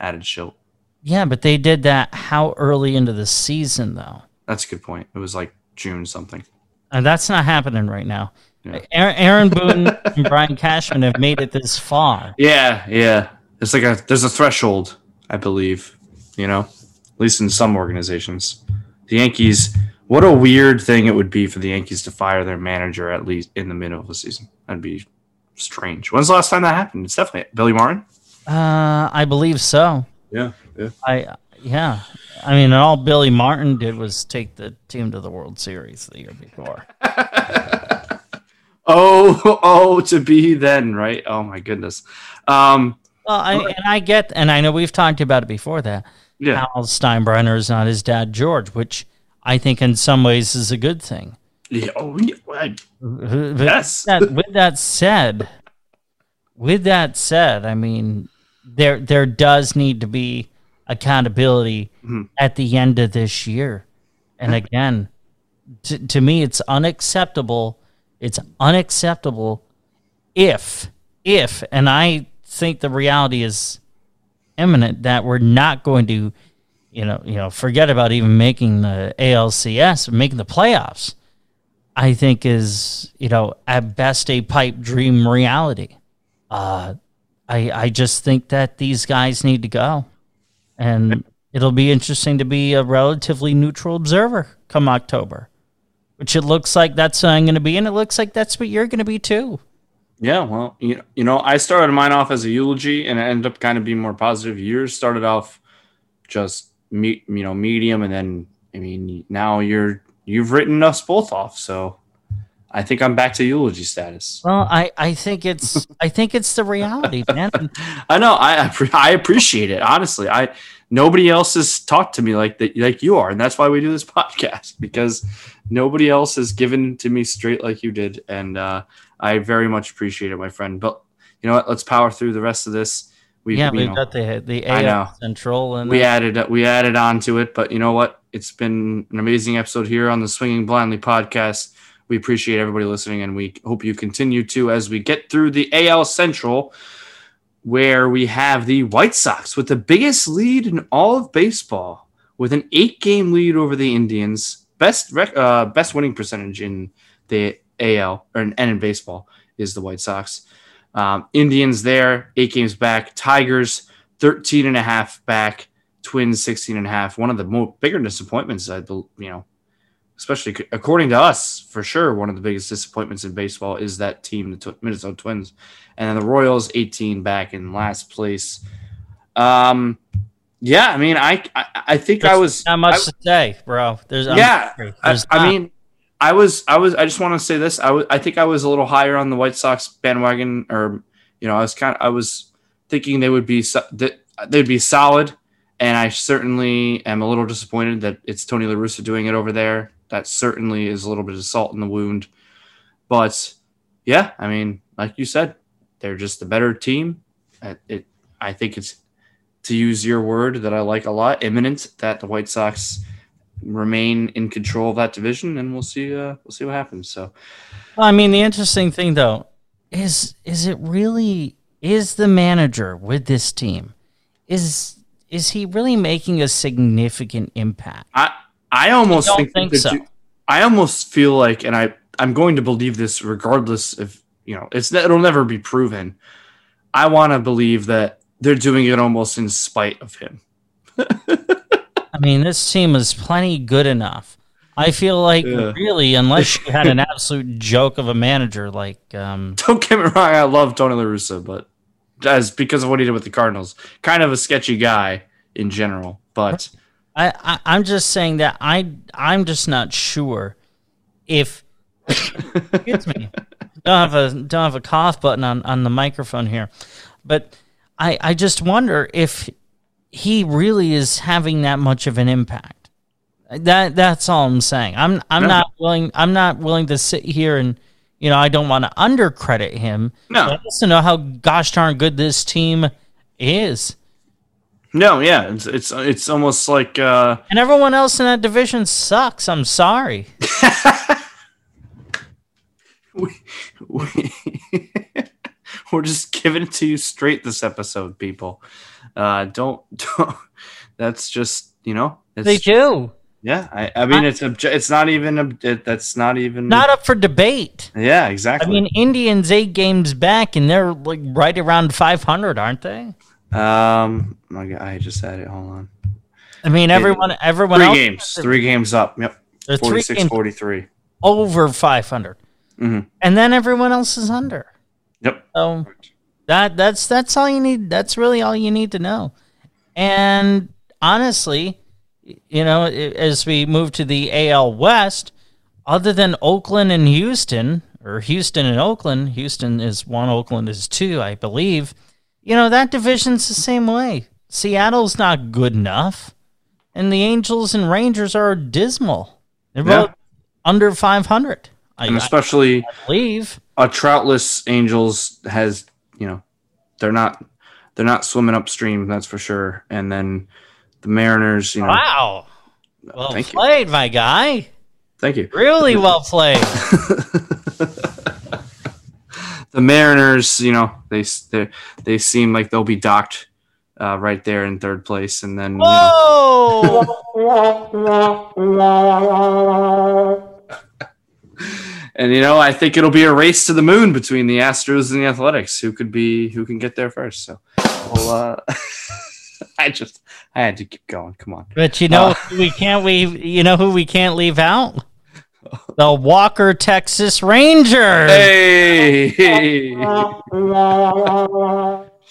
added Shildt. yeah, but they did that how early into the season though? That's a good point. It was like June something. And that's not happening right now. Yeah. Aaron, Aaron Boone and Brian Cashman have made it this far. Yeah, yeah. It's like a there's a threshold, I believe. You know, at least in some organizations. The Yankees. What a weird thing it would be for the Yankees to fire their manager at least in the middle of the season. That'd be strange. When's the last time that happened? It's definitely Billy Martin. Uh, I believe so. Yeah, yeah. I yeah. I mean, all Billy Martin did was take the team to the World Series the year before. Oh, oh, to be then, right? Oh my goodness. Um, Well, I, and I get, and I know we've talked about it before that yeah, Hal Steinbrenner is not his dad George, which I think in some ways is a good thing. yeah. Oh, yeah. I- Yes. With that, with that said, with that said, I mean, there there does need to be accountability Mhm. at the end of this year. And again, to, to me, it's unacceptable. It's unacceptable if if, and I think the reality is imminent that we're not going to, you know, you know, forget about even making the ALCS, making the playoffs. I think is you know at best a pipe dream reality. Uh, I I just think that these guys need to go, and it'll be interesting to be a relatively neutral observer come October, which it looks like that's what I'm going to be, and it looks like that's what you're going to be too. yeah. Well, you know, you know, I started mine off as a eulogy, and it ended up kind of being more positive. Yours started off just me, you know, medium, and then I mean, now you're you've written us both off, so I think I'm back to eulogy status. Well, I I think it's I think it's the reality, man. I know. I I I appreciate it. Honestly, I nobody else has talked to me like that, like you are, and that's why we do this podcast because nobody else has given to me straight like you did, and uh, I very much appreciate it, my friend. But you know what? Let's power through the rest of this. We, yeah, we've know, got the the. AL Central, and we added we added on to it, but you know what? It's been an amazing episode here on the Swinging Blindly podcast. We appreciate everybody listening, and we hope you continue to as we get through the AL Central, where we have the White Sox with the biggest lead in all of baseball, with an eight-game lead over the Indians, best rec- uh, best winning percentage in the AL or and in baseball, is the White Sox. Um, Indians there, eight games back. Tigers, 13 and a half back. Twins, 16 and a half. One of the more bigger disappointments, I you know, especially according to us, for sure, one of the biggest disappointments in baseball is that team, the Tw- Minnesota Twins. And then the Royals, 18 back in last place. Um, yeah, I mean, I I, I think I was not much I- to say, bro. There's yeah. I, I mean, I was, I was, I just want to say this. I I think I was a little higher on the White Sox bandwagon, or you know, I was kind of, I was thinking they would be, they'd be solid, and I certainly am a little disappointed that it's Tony La Russa doing it over there. That certainly is a little bit of salt in the wound, but yeah, I mean, like you said, they're just a better team. It, it I think it's to use your word that I like a lot, imminent that the White Sox remain in control of that division, and we'll see. Uh, we'll see what happens. So I mean, the interesting thing though is is it really is the manager with this team is is he really making a significant impact? I I almost don't think, think so. you- I almost feel like, and I I'm going to believe this regardless if you know it's it'll never be proven. I want to believe that they're doing it almost in spite of him. I mean, this team is plenty good enough. I feel like Yeah. really, unless you had an absolute joke of a manager like um, Don't get me wrong, I love Tony La Russa, but as because of what he did with the Cardinals, kind of a sketchy guy in general. But I, I I'm just saying that I I'm just not sure if excuse me don't have a don't have a cough button on on the microphone here, but I I just wonder if he really is having that much of an impact. That that's all I'm saying. I'm I'm No. not willing I'm not willing to sit here and you know I don't want to undercredit him. No. I to know how gosh darn good this team is. no, yeah, it's it's it's almost like uh, And everyone else in that division sucks. I'm sorry. we, we we're just giving it to you straight this episode, people. Uh, don't don't. That's just you know. It's, They do. Yeah, I, I mean it's obje- it's not even a, it, that's not even Not up for debate. Yeah, exactly. I mean, Indians eight games back, and they're like right around 500, aren't they? um, my God, I just had it. Hold on. I mean, everyone, everyone Three games. Three games up. Yep. they're three 46 games 43. over 500, Mhm. and then everyone else is under. Yep. So that that's that's all you need. That's really all you need to know. And honestly, you know, as we move to the AL West, other than Oakland and Houston, or Houston and Oakland, Houston is one, Oakland is two, I believe. You know, that division's the same way. Seattle's not good enough, and the Angels and Rangers are dismal. They're Yeah. both under 500, And I especially believe. a troutless Angels has, you know, they're not they're not swimming upstream, that's for sure. And then the Mariners, you know, Wow. Well thank you. played, my guy. thank you. Really well played. The Mariners, you know, they they they seem like they'll be docked uh, right there in third place, and then you know, Whoa! and you know, I think it'll be a race to the moon between the Astros and the Athletics. Who could be who can get there first? So, well, uh, I just I had to keep going. Come on. But you know Uh. we can't we You know who we can't leave out? The Walker Texas Rangers. Hey!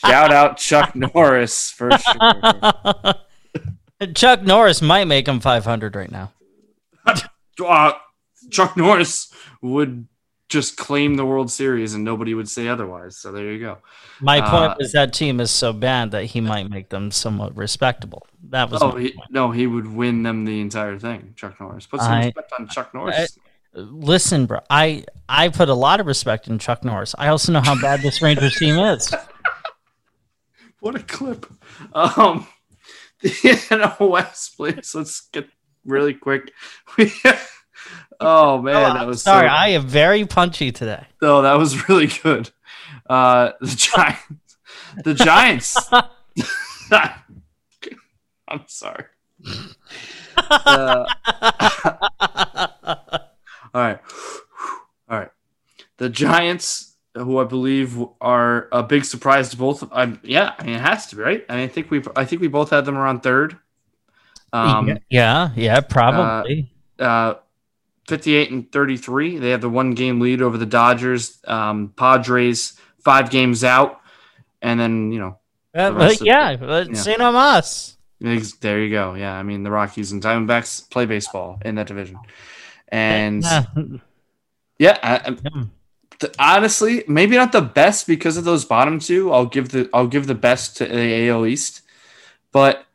Shout out Chuck Norris for sure. Chuck Norris might make him 500 right now. Uh, Chuck Norris would just claim the World Series and nobody would say otherwise. So there you go. My Uh, point was that team is so bad that he might make them somewhat respectable. That was Oh, he, no, he would win them the entire thing. Chuck Norris. Put some I- respect on Chuck Norris. Listen, bro, I I put a lot of respect in Chuck Norris. I also know how bad this Rangers team is. what a clip. Um, the NL West, please. Let's get really quick. oh man, Oh, that was sorry, So, I am very punchy today. Oh, that was really good. Uh, the Giants. The Giants. I'm sorry. Uh, all right. All right. The Giants who I believe are a big surprise to both. Of I, yeah, I mean it has to be right. I, mean, I think we I think we both had them around third. Um, yeah, yeah, probably. uh, 58 and 33. They have the one game lead over the Dodgers. Um, Padres five games out, and then you know, Uh, the rest of- yeah, but yeah. St. Amos. there you go. Yeah, I mean the Rockies and Diamondbacks play baseball in that division, and Yeah. yeah, I, I- Yeah. honestly, maybe not the best because of those bottom two. I'll give the I'll give the best to the AL East, but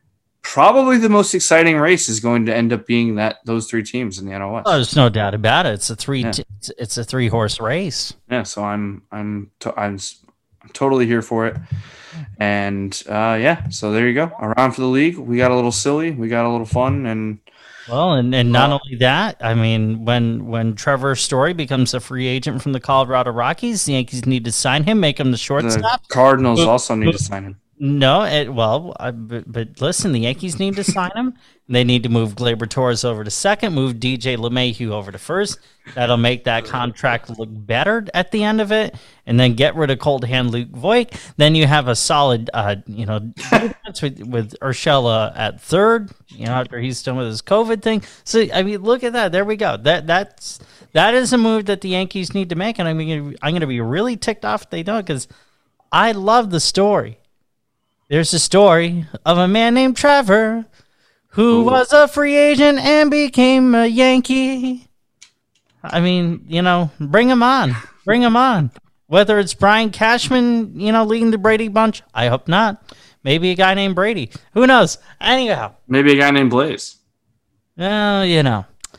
probably the most exciting race is going to end up being that those three teams in the NL West. Oh, there's no doubt about it. It's a three. Yeah. t- it's, it's a three horse race. yeah so i'm i'm to, I'm, I'm totally here for it and uh yeah so there you go around for the league we got a little silly we got a little fun and Well, and, and not only that, I mean, when when Trevor Story becomes a free agent from the Colorado Rockies, the Yankees need to sign him, make him the the shortstop. cardinals also need to sign him No, it, well, I, but, but listen, the Yankees need to sign him. They need to move Gleyber Torres over to second, move DJ LeMahieu over to first. That'll make that contract look better at the end of it, and then get rid of cold hand Luke Voit. Then you have a solid, uh, you know, with with Urshela at third. You know, after he's done with his COVID thing. So I mean, look at that. There we go. That that's that is a move that the Yankees need to make, and I'm gonna I'm gonna be really ticked off if they don't because I love the story. There's a story of a man named Trevor who was a free agent and became a Yankee. I mean, you know, bring him on. Bring him on. Whether it's Brian Cashman, you know, leading the Brady bunch, I hope not. Maybe a guy named Brady. Who knows? Anyhow, maybe a guy named blaze well, you know, I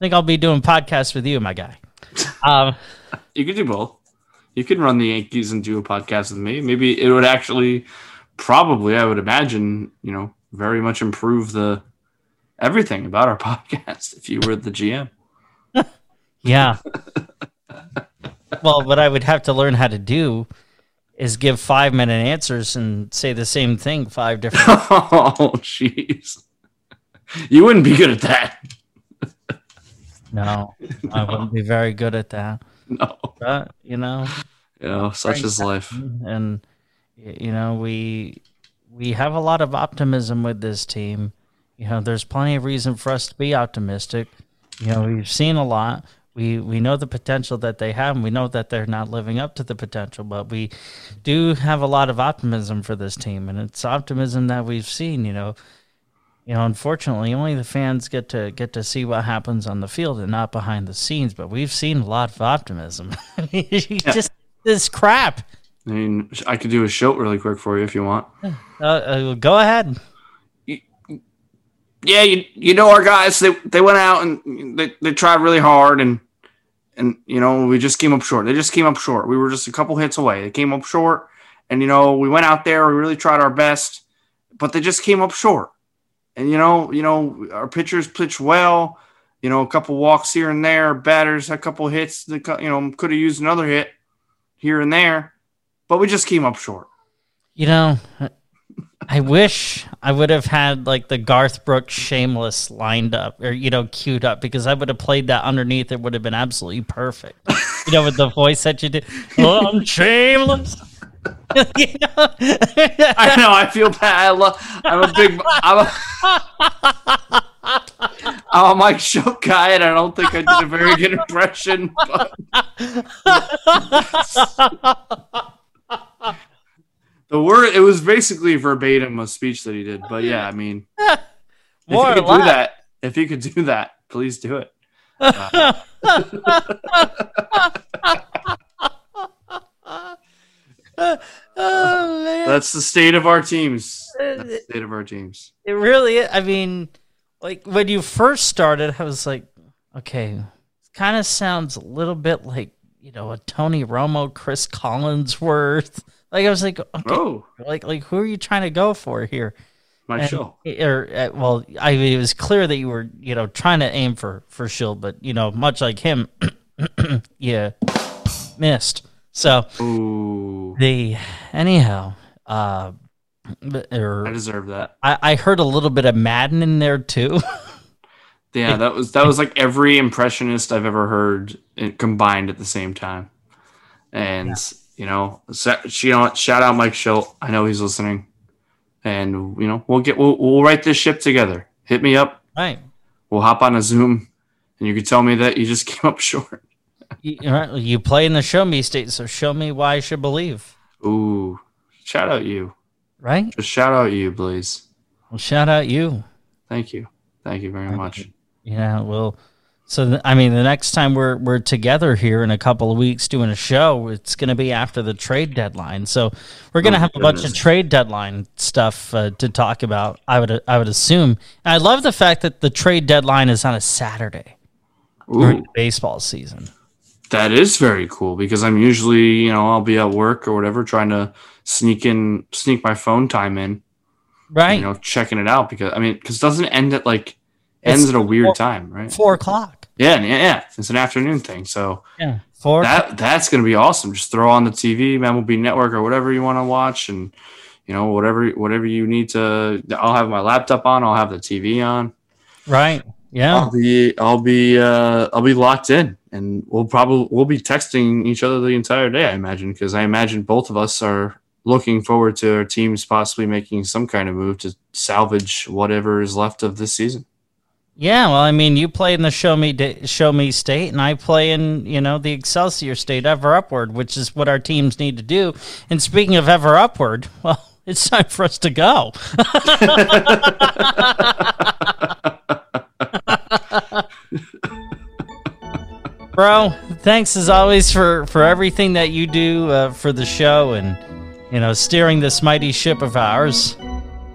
think I'll be doing podcasts with you, my guy. Um, you could do both you could run the yankees and do a podcast with me maybe it would actually probably i would imagine you know very much improve the everything about our podcast if you were the gm Yeah. well, what I would have to learn how to do is give five minute answers and say the same thing five different. oh jeez you wouldn't be good at that no, I wouldn't be very good at that. no But you know, you know such is life and you know we we have a lot of optimism with this team. You know, there's plenty of reason for us to be optimistic. You know, we've seen a lot. We we know the potential that they have, and we know that they're not living up to the potential. But we do have a lot of optimism for this team, and it's optimism that we've seen. You know, you know, unfortunately, only the fans get to get to see what happens on the field and not behind the scenes. But we've seen a lot of optimism. Just this crap. I mean, I could do a show really quick for you if you want. Uh, uh, go ahead. Yeah, you you know our guys. They they went out and they, they tried really hard and and you know we just came up short. They just came up short. We were just a couple hits away. They came up short, and you know we went out there. We really tried our best, but they just came up short. And you know you know our pitchers pitched well. You know a couple walks here and there. Batters had a couple hits. You know could have used another hit here and there, but we just came up short. You know, I wish I would have had like the Garth Brooks Shameless lined up or, you know, queued up because I would have played that underneath. It would have been absolutely perfect. you know, with the voice that you did. Oh, I'm shameless. You know? I know. I feel bad. I love. I'm a big. I'm a, I'm a Mike Show guy, and I don't think I did a very good impression. But the word it was basically verbatim a speech that he did. But yeah, I mean, if you could do that, if you could do that, please do it. Uh, Oh, man. that's the state of our teams. That's the state of our teams. It really, I mean, like when you first started, I was like, okay, kind of sounds a little bit like, you know, a Tony Romo, Cris Collinsworth. Like I was like, okay, Oh, like like who are you trying to go for here? my And- show. Or uh, well, I mean, it was clear that you were, you know, trying to aim for for Shildt, but you know, much like him, yeah, missed. So Ooh, the anyhow, uh, or I deserve that. I, I heard a little bit of Madden in there too. Yeah, that was that was like every impressionist I've ever heard combined at the same time. And sa- you know, shout out Mike Shildt. I know he's listening, and you know, we'll get we'll, we'll write this ship together. Hit me up. Right. We'll hop on a Zoom, and you can tell me that you just came up short. You, right, you play in the show me state, so show me why I should believe. Ooh, shout out you. Right? Just shout out you, please. Well, shout out you. Thank you. Thank you very much. Yeah, well, so I mean, the next time we're we're together here in a couple of weeks doing a show, it's going to be after the trade deadline. So we're going to Oh, have a bunch of trade deadline stuff uh, to talk about. I would I would assume. And I love the fact that the trade deadline is on a Saturday during the baseball season. that is very cool because I'm usually, you know, I'll be at work or whatever trying to sneak in, sneak my phone time in, Right, you know, checking it out because I mean, because it doesn't end at like It's ends at a weird four- time, right? four o'clock. Yeah, yeah, yeah. It's an afternoon thing, so Yeah, four. that that's gonna be awesome. Just throw on the TV, MLB Network, or whatever you want to watch, and you know, whatever whatever you need to. I'll have my laptop on. I'll have the TV on. right. Yeah. I'll be I'll be uh I'll be locked in and we'll probably we'll be texting each other the entire day I imagine because I imagine both of us are looking forward to our teams possibly making some kind of move to salvage whatever is left of this season. Yeah, well, I mean, you play in the show me show me state, and I play in you know the Excelsior state, ever upward, which is what our teams need to do. And speaking of ever upward, well, it's time for us to go. Bro, thanks as always for for everything that you do uh, for the show and you know steering this mighty ship of ours.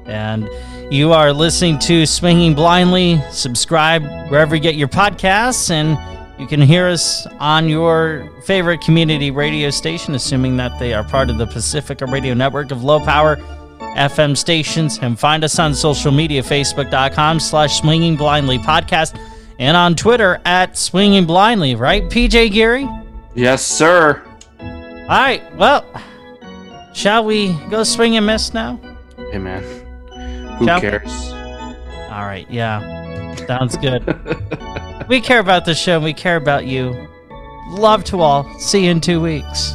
And you are listening to Swinging Blindly. Subscribe wherever you get your podcasts, and you can hear us on your favorite community radio station, assuming that they are part of the Pacifica Radio Network of low power FM stations. And find us on social media, facebook.com slash swinging blindly podcast, and on Twitter at swinging blindly, right, PJ Geary? Yes, sir. All right, well, shall we go swing and miss now? Hey man. Who Ciao. cares? All right, yeah. Sounds good. we care about the show. We care about you. Love to all. See you in two weeks.